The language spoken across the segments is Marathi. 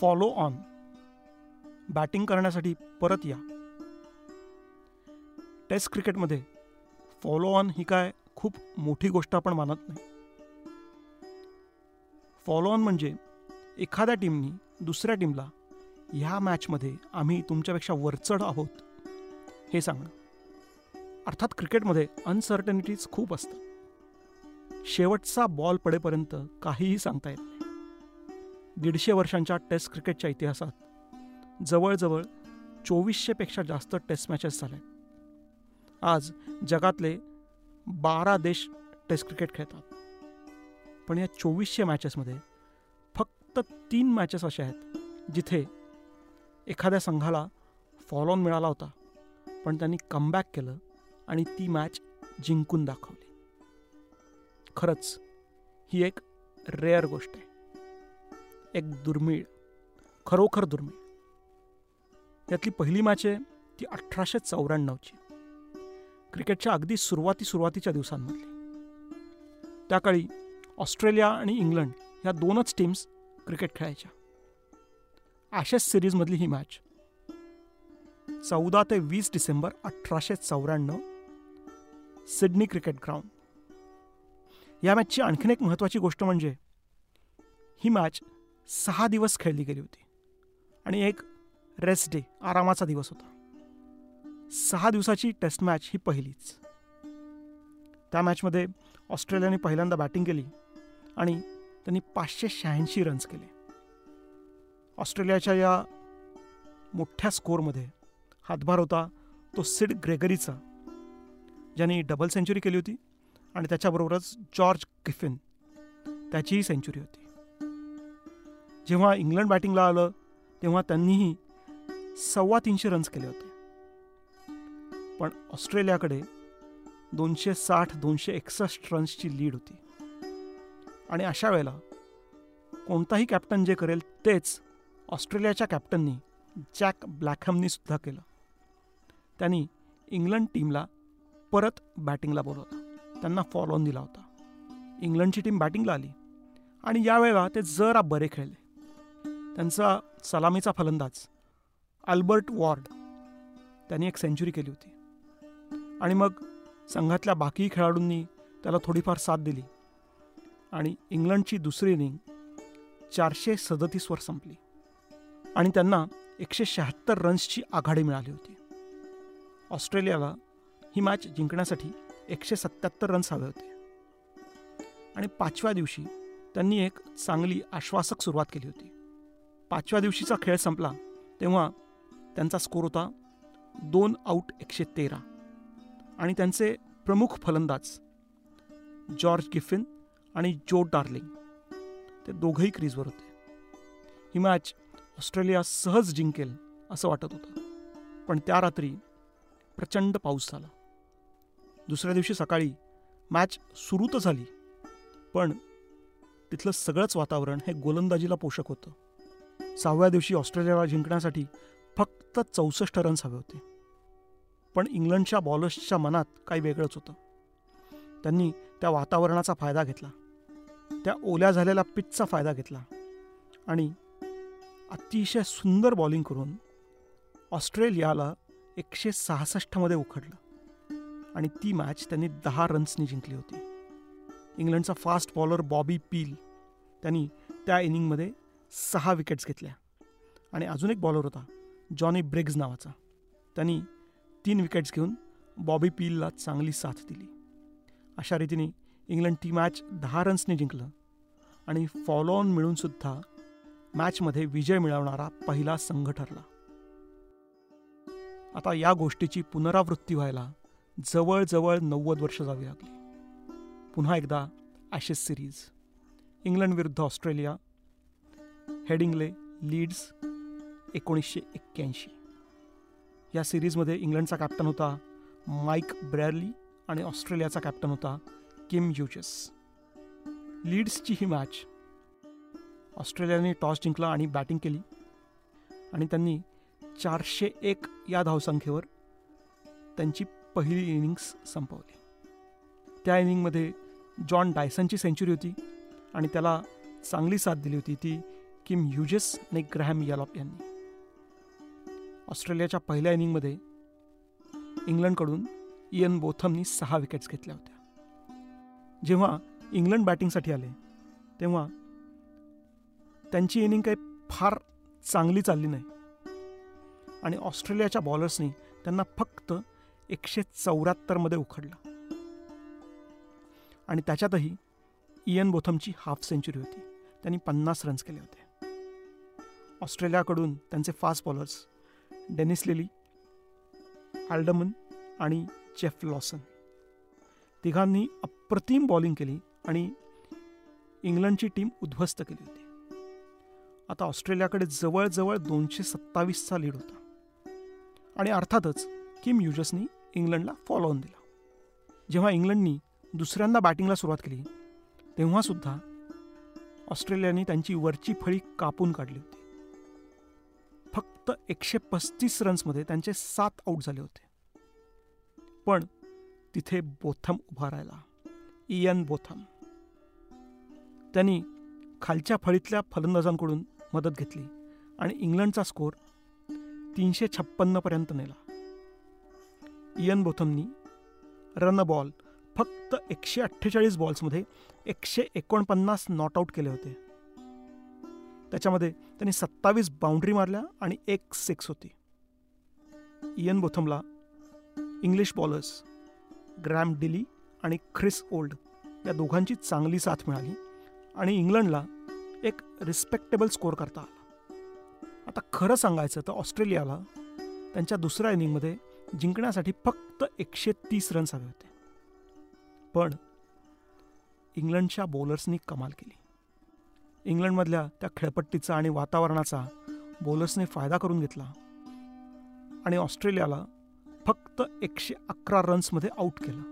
follow on. Batting करण्यासाठी परत या. टेस्ट क्रिकेटमध्ये फॉलो ऑन ही काय खूप मोठी गोष्ट आपण मानत नाही. फॉलो ऑन म्हणजे एखाद्या टीमनी दुसऱ्या टीमला ह्या मॅचमध्ये आम्ही तुमच्यापेक्षा वरचढ आहोत हे सांगणं. अर्थात क्रिकेटमध्ये अनसर्टनिटीज खूप असतात. शेवटचा बॉल पडेपर्यंत काहीही सांगता येत नाही. दीडशे वर्षांच्या टेस्ट क्रिकेटच्या इतिहासात जवळजवळ चोवीसशेपेक्षा जास्त टेस्ट मॅचेस झाल्या आज जगातले बारा देश टेस्ट क्रिकेट खेळतात. पण या चोवीसशे मॅचेसमध्ये फक्त तीन मॅचेस अशा आहेत जिथे एखाद्या संघाला फॉल ऑन मिळाला होता पण त्यांनी कमबॅक केलं आणि ती मॅच जिंकून दाखवली. खरंच ही एक रेअर गोष्ट आहे. एक दुर्मिळ खरोखर दुर्मिळ. यातली पहिली मॅच आहे ती अठराशे चौऱ्याण्णवची. क्रिकेटच्या अगदी सुरुवाती सुरुवातीच्या दिवसांमधली. त्या काळी ऑस्ट्रेलिया आणि इंग्लंड ह्या दोनच टीम्स क्रिकेट खेळायच्या. आशेस सिरीजमधली ही मॅच चौदा ते वीस डिसेंबर अठराशे चौऱ्याण्णव सिडनी क्रिकेट ग्राउंड. या मॅचची आणखीन एक महत्त्वाची गोष्ट म्हणजे ही मॅच सहा दिवस खेळली गेली होती. आणि एक रेस्ट डे आरामाचा दिवस होता. सहा दिवसाची टेस्ट मॅच ही पहिलीच. त्या मॅचमध्ये ऑस्ट्रेलियाने पहिल्यांदा बॅटिंग केली आणि त्यांनी पाचशे शहाऐंशी रन्स केले. ऑस्ट्रेलियाच्या या मोठ्या स्कोअरमध्ये हातभार होता तो सिड ग्रेगरीचा ज्यांनी डबल सेंचुरी केली होती आणि त्याच्याबरोबरच जॉर्ज गिफिन त्याचीही सेंचुरी होती. जेव्हा इंग्लंड बॅटिंगला आलं तेव्हा त्यांनीही सव्वा तीनशे रन्स केले होते. पण ऑस्ट्रेलियाकडे दोनशे साठ दोनशे एकसष्ट रन्सची लीड होती. आणि अशा वेळेला कोणताही कॅप्टन जे करेल तेच ऑस्ट्रेलियाच्या कॅप्टननी जॅक ब्लॅकहमनी सुद्धा केलं. त्यांनी इंग्लंड टीमला परत बॅटिंगला बोलवलं. त्यांना फॉलो ऑन दिला होता. इंग्लंडची टीम बॅटिंगला आली. आणि यावेळेला ते जरा बरे खेळले. त्यांचा सलामीचा फलंदाज अल्बर्ट वॉर्ड त्यांनी एक सेंचुरी केली होती. आणि मग संघातल्या बाकी खेळाडूंनी त्याला थोडीफार साथ दिली. आणि इंग्लंडची दुसरी इनिंग चारशे सदतीसवर संपली. आणि त्यांना एकशे शहात्तर रन्सची आघाडी मिळाली होती. ऑस्ट्रेलियाला ही मॅच जिंकण्यासाठी एकशे सत्याहत्तर रन्स हवे होते. आणि पाचव्या दिवशी त्यांनी एक चांगली आश्वासक सुरुवात केली होती. पाचव्या दिवशीचा खेळ संपला तेव्हा त्यांचा स्कोर होता दोन आऊट एकशे तेरा. आणि त्यांचे प्रमुख फलंदाज जॉर्ज गिफिन आणि जो डार्लिंग ते दोघंही क्रीजवर होते. ही मॅच ऑस्ट्रेलिया सहज जिंकेल असं वाटत होतं. पण त्या रात्री प्रचंड पाऊस झाला. दुसऱ्या दिवशी सकाळी मॅच सुरू तर झाली पण तिथलं सगळंच वातावरण हे गोलंदाजीला पोषक होतं. सहाव्या दिवशी ऑस्ट्रेलियाला जिंकण्यासाठी फक्त चौसष्ट रन्स हवे होते. पण इंग्लंडच्या बॉलर्सच्या मनात काही वेगळंच होतं. त्यांनी त्या वातावरणाचा फायदा घेतला. त्या ओल्या झालेल्या पिचचा फायदा घेतला. आणि अतिशय सुंदर बॉलिंग करून ऑस्ट्रेलियाला एकशे सहासष्टमध्ये उखडलं. आणि ती मॅच त्यांनी दहा रन्सनी जिंकली होती. इंग्लंडचा फास्ट बॉलर बॉबी पील त्यांनी त्या इनिंगमध्ये सहा विकेट्स घेतल्या. आणि अजून एक बॉलर होता जॉनी ब्रिग्ज नावाचा. त्यांनी तीन विकेट्स घेऊन बॉबी पीलला चांगली साथ दिली. अशा रीतीने इंग्लंड ती मॅच दहा रन्सने जिंकलं आणि फॉलो ऑन मिळूनसुद्धा मॅचमध्ये विजय मिळवणारा पहिला संघ ठरला. आता या गोष्टीची पुनरावृत्ती व्हायला जवळजवळ नव्वद वर्ष जावी लागली. पुन्हा एकदा ॲशेस सिरीज इंग्लंड विरुद्ध ऑस्ट्रेलिया हेडिंगले लीड्स एकोणीसशे एक्क्याऐंशी. या सिरीजमध्ये इंग्लंडचा कॅप्टन होता माईक ब्रॅरली आणि ऑस्ट्रेलियाचा कॅप्टन होता किम युचेस लीड्सची ही मॅच ऑस्ट्रेलियाने टॉस जिंकला आणि बॅटिंग केली आणि त्यांनी चारशे एक या धावसंख्येवर त्यांची पहिली इनिंग्स संपवली. त्या इनिंगमध्ये जॉन डायसनची सेंचुरी होती आणि त्याला चांगली साथ दिली होती. ती किम ह्युजेस आणि ग्रॅहम यलॉप यांनी. ऑस्ट्रेलियाच्या पहिल्या इनिंगमध्ये इंग्लंडकडून इयन बोथमनी सहा विकेट्स घेतल्या होत्या. जेव्हा इंग्लंड बॅटिंगसाठी आले तेव्हा त्यांची इनिंग काही फार चांगली चालली नाही. आणि ऑस्ट्रेलियाच्या बॉलर्सनी त्यांना फक्त एकशे चौऱ्याहत्तरमध्ये उखडलं. आणि त्याच्यातही इयन बोथमची हाफ सेंचुरी होती. त्यांनी पन्नास रन्स केले होते. ऑस्ट्रेलियाकडून त्यांचे fast bowlers Dennis Lillee Alderman आणि जेफ लॉसन तिघांनी अप्रतिम बॉलिंग केली आणि इंग्लंडची टीम उद्ध्वस्त केली होती. आता ऑस्ट्रेलियाकडे जवळजवळ दोनशे सत्तावीसचा लीड होता. आणि अर्थातच किम युजसनी इंग्लंडला फॉलो ऑन दिला. जेव्हा इंग्लंडनी दुसऱ्यांदा बॅटिंगला सुरुवात केली तेव्हासुद्धा ऑस्ट्रेलियाने त्यांची वरची फळी कापून काढली होती. फक्त एकशे पस्तीस रन्समध्ये त्यांचे सात आऊट झाले होते. पण तिथे बोथम उभा राहिला. Ian Botham. त्यांनी खालच्या फळीतल्या फलंदाजांकडून मदत घेतली आणि इंग्लंडचा स्कोर तीनशे छप्पन्नपर्यंत नेला. इयन बोथमनी रन बॉल फक्त एकशे अठ्ठेचाळीस बॉल्समध्ये एकशे एकोणपन्नास नॉट आऊट केले होते. त्याच्यामध्ये त्यांनी सत्तावीस बाउंड्री मारल्या आणि एक सिक्स होती. इयन बोथमला इंग्लिश बॉलर्स ग्रॅम डिली आणि ख्रिस ओल्ड या दोघांची चांगली साथ मिळाली आणि इंग्लंडला एक रिस्पेक्टेबल स्कोअर करता आला. आता खरं सांगायचं तर ऑस्ट्रेलियाला त्यांच्या दुसऱ्या इनिंगमध्ये जिंकण्यासाठी फक्त एकशे तीस रन्स हवे होते. पण इंग्लंडच्या बॉलर्सनी कमाल केली. इंग्लंडमधल्या त्या खेळपट्टीचा आणि वातावरणाचा बॉलर्सने फायदा करून घेतला. आणि ऑस्ट्रेलियाला फक्त एकशे अकरा रन्समध्ये आऊट केलं.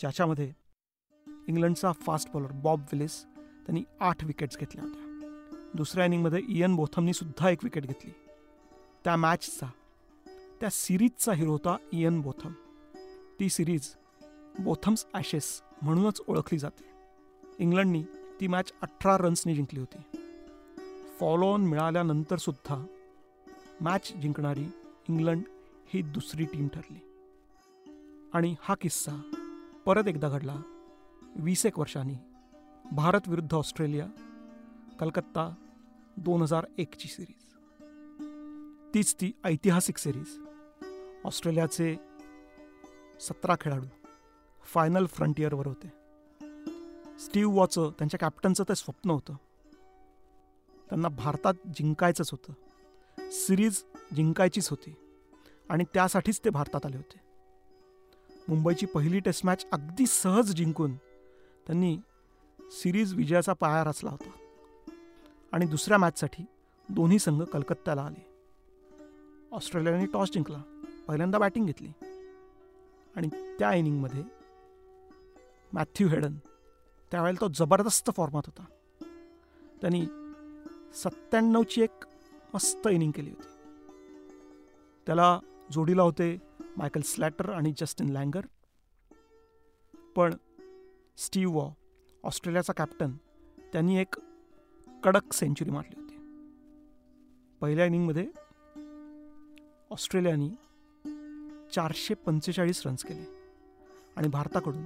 ज्याच्यामध्ये इंग्लंडचा फास्ट बॉलर बॉब विलिस त्यांनी आठ विकेट्स घेतल्या होत्या. दुसऱ्या इनिंगमध्ये इयन बोथमनी सुद्धा एक विकेट घेतली. त्या मॅचचा त्या सिरीजचा हिरो होता इयन बोथम. ती सिरीज बोथम्स ॲशेस म्हणूनच ओळखली जाते. इंग्लंडनी ती मॅच अठरा रन्सनी जिंकली होती. फॉलो ऑन मिळाल्यानंतर सुद्धा मॅच जिंकणारी इंग्लंड ही दुसरी टीम ठरली. आणि हा किस्सा परत एकदा घडला वीस एक वर्षांनी. भारत विरुद्ध ऑस्ट्रेलिया कलकत्ता दोन हजार एकची सिरीज तीच ती ऐतिहासिक सिरीज ऑस्ट्रेलियाचे सतरा खेळाडू फायनल फ्रंटियरवर होते. स्टीव्ह वॉचं त्यांच्या कॅप्टनचं ते स्वप्न होतं. त्यांना भारतात जिंकायचंच होतं. सिरीज जिंकायचीच होती. आणि त्यासाठीच ते भारतात आले होते. मुंबईची पहिली टेस्ट मॅच अगदी सहज जिंकून त्यांनी सिरीज विजयाचा पाया रचला होता. आणि दुसऱ्या मॅचसाठी दोन्ही संघ कलकत्त्याला आले. ऑस्ट्रेलियाने टॉस जिंकला. पहिल्यांदा बॅटिंग घेतली. आणि त्या इनिंगमध्ये मॅथ्यू हेडन त्यावेळेला तो जबरदस्त फॉर्मात होता. त्यांनी सत्त्याण्णवची एक मस्त इनिंग केली होती. त्याला जोडीला होते मायकल स्लॅटर आणि जस्टिन लँगर पण स्टीव वॉ ऑस्ट्रेलियाचा कॅप्टन त्यांनी एक कडक सेंचुरी मारली होती. पहिल्या इनिंगमध्ये ऑस्ट्रेलियानी चारशे पंचेचाळीस रन्स केले. आणि भारताकडून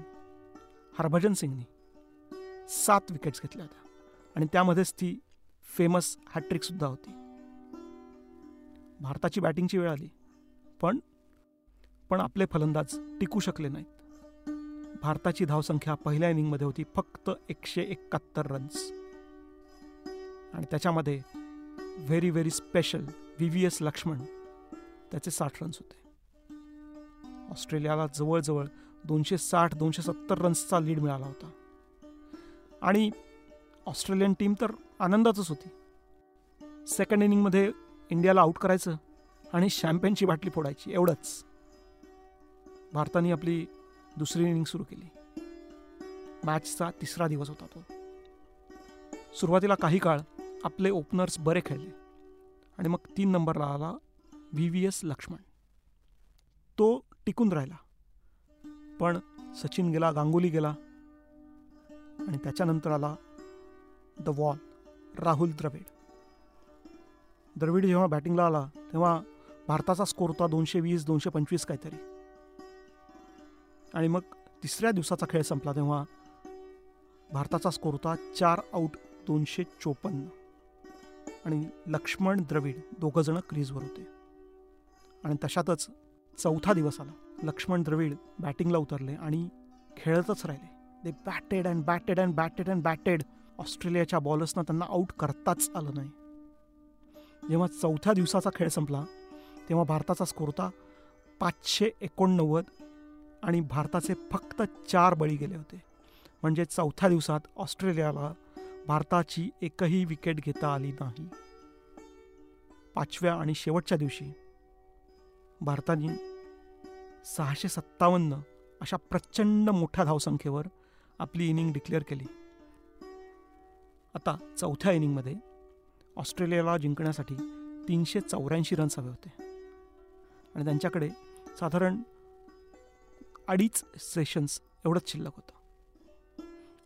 हरभजन सिंगनी सात विकेट्स घेतल्या होत्या. आणि त्यामध्येच ती फेमस हॅट्रिकसुद्धा होती. भारताची बॅटिंगची वेळ आली. पण पण आपले फलंदाज टिकू शकले नाहीत. भारताची धावसंख्या पहिल्या इनिंगमध्ये होती फक्त एकशे एकाहत्तर रन्स आणि त्याच्यामध्ये very very special V V S Laxman त्याचे साठ रन्स होते. ऑस्ट्रेलियाला जवळजवळ दोनशे साठ दोनशे सत्तर रन्सचा लीड मिळाला होता. आणि ऑस्ट्रेलियन टीम तर आनंदातच होती. सेकंड इनिंगमध्ये इंडियाला आऊट करायचं आणि शॅम्पेनची बाटली फोडायची एवढंच. भारताने आपली दुसरी इनिंग सुरू केली. मॅचचा तिसरा दिवस होता तो. सुरुवातीला काही काळ आपले ओपनर्स बरे खेळले. आणि मग तीन नंबरला आला व्ही व्ही एस लक्ष्मण. तो टिकून राहिला. पण सचिन गेला गांगुली गेला आणि त्याच्यानंतर आला द वॉल राहुल द्रविड. द्रविड जेव्हा बॅटिंगला आला तेव्हा भारताचा स्कोर होता दोनशे वीस दोनशे पंचवीस काहीतरी. आणि मग तिसऱ्या दिवसाचा खेळ संपला तेव्हा भारताचा स्कोर होता चार आऊट दोनशे चोपन्न. आणि लक्ष्मण द्रविड दोघंजणं क्रीजवर होते. आणि तशातच चौथा दिवस आला. लक्ष्मण द्रविड बॅटिंगला उतरले आणि खेळतच राहिले. They batted and batted and batted and batted ऑस्ट्रेलियाच्या बॉलर्सना त्यांना आऊट करताच आलं नाही. जेव्हा चौथ्या दिवसाचा खेळ संपला तेव्हा भारताचा स्कोर होता पाचशे एकोणनव्वद आणि भारताचे फक्त चार बळी गेले होते. म्हणजे चौथ्या दिवसात ऑस्ट्रेलियाला भारताची एकही विकेट घेता आली नाही. पाचव्या आणि शेवटच्या दिवशी भारताने सहाशे सत्तावन्न अशा प्रचंड मोठ्या धावसंख्येवर आपली इनिंग डिक्लेअर केली. आता चौथ्या इनिंगमध्ये ऑस्ट्रेलियाला जिंकण्यासाठी तीनशे चौऱ्याऐंशी रन्स हवे होते. आणि त्यांच्याकडे साधारण अडीच सेशन्स एवढंच शिल्लक होतं.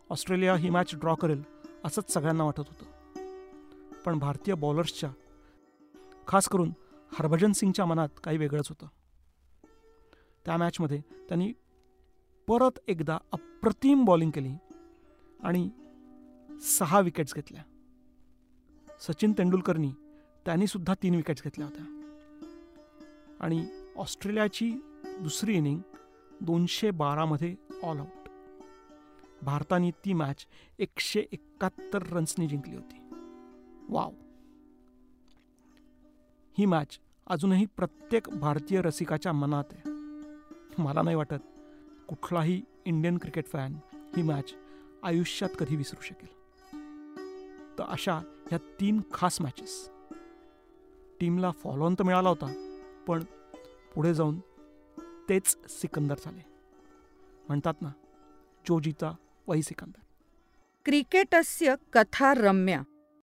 ऑस्ट्रेलिया ही मॅच ड्रॉ करेल असंच सगळ्यांना वाटत होतं. पण भारतीय बॉलर्सच्या खास करून हरभजन सिंगच्या मनात काही वेगळंच होतं. त्या मॅचमध्ये त्यांनी परत एकदा अप्रतिम बॉलिंग केली आणि सहा विकेट्स घेतल्या. सचिन तेंडुलकरनी त्यांनी सुद्धा तीन विकेट्स घेतल्या होत्या. आणि ऑस्ट्रेलियाची दुसरी इनिंग दोनशे बारामध्ये ऑल आऊट भारताने ती मॅच एकशे एकाहत्तर रन्सनी जिंकली होती. वाव ही मॅच अजूनही प्रत्येक भारतीय रसिकाच्या मनात आहे. मला नाही वाटत कुठलाही इंडियन क्रिकेट फॅन ही मॅच आयुष्यात कधी विसरू शकेल. तर अशा ह्या तीन खास मॅचेस टीमला फॉलो ऑन तर मिळाला होता पण पुढे जाऊन तेच सिकंदर झाले. म्हणतात ना जो जीता वही सिकंदर. क्रिकेटस्य कथा रम्या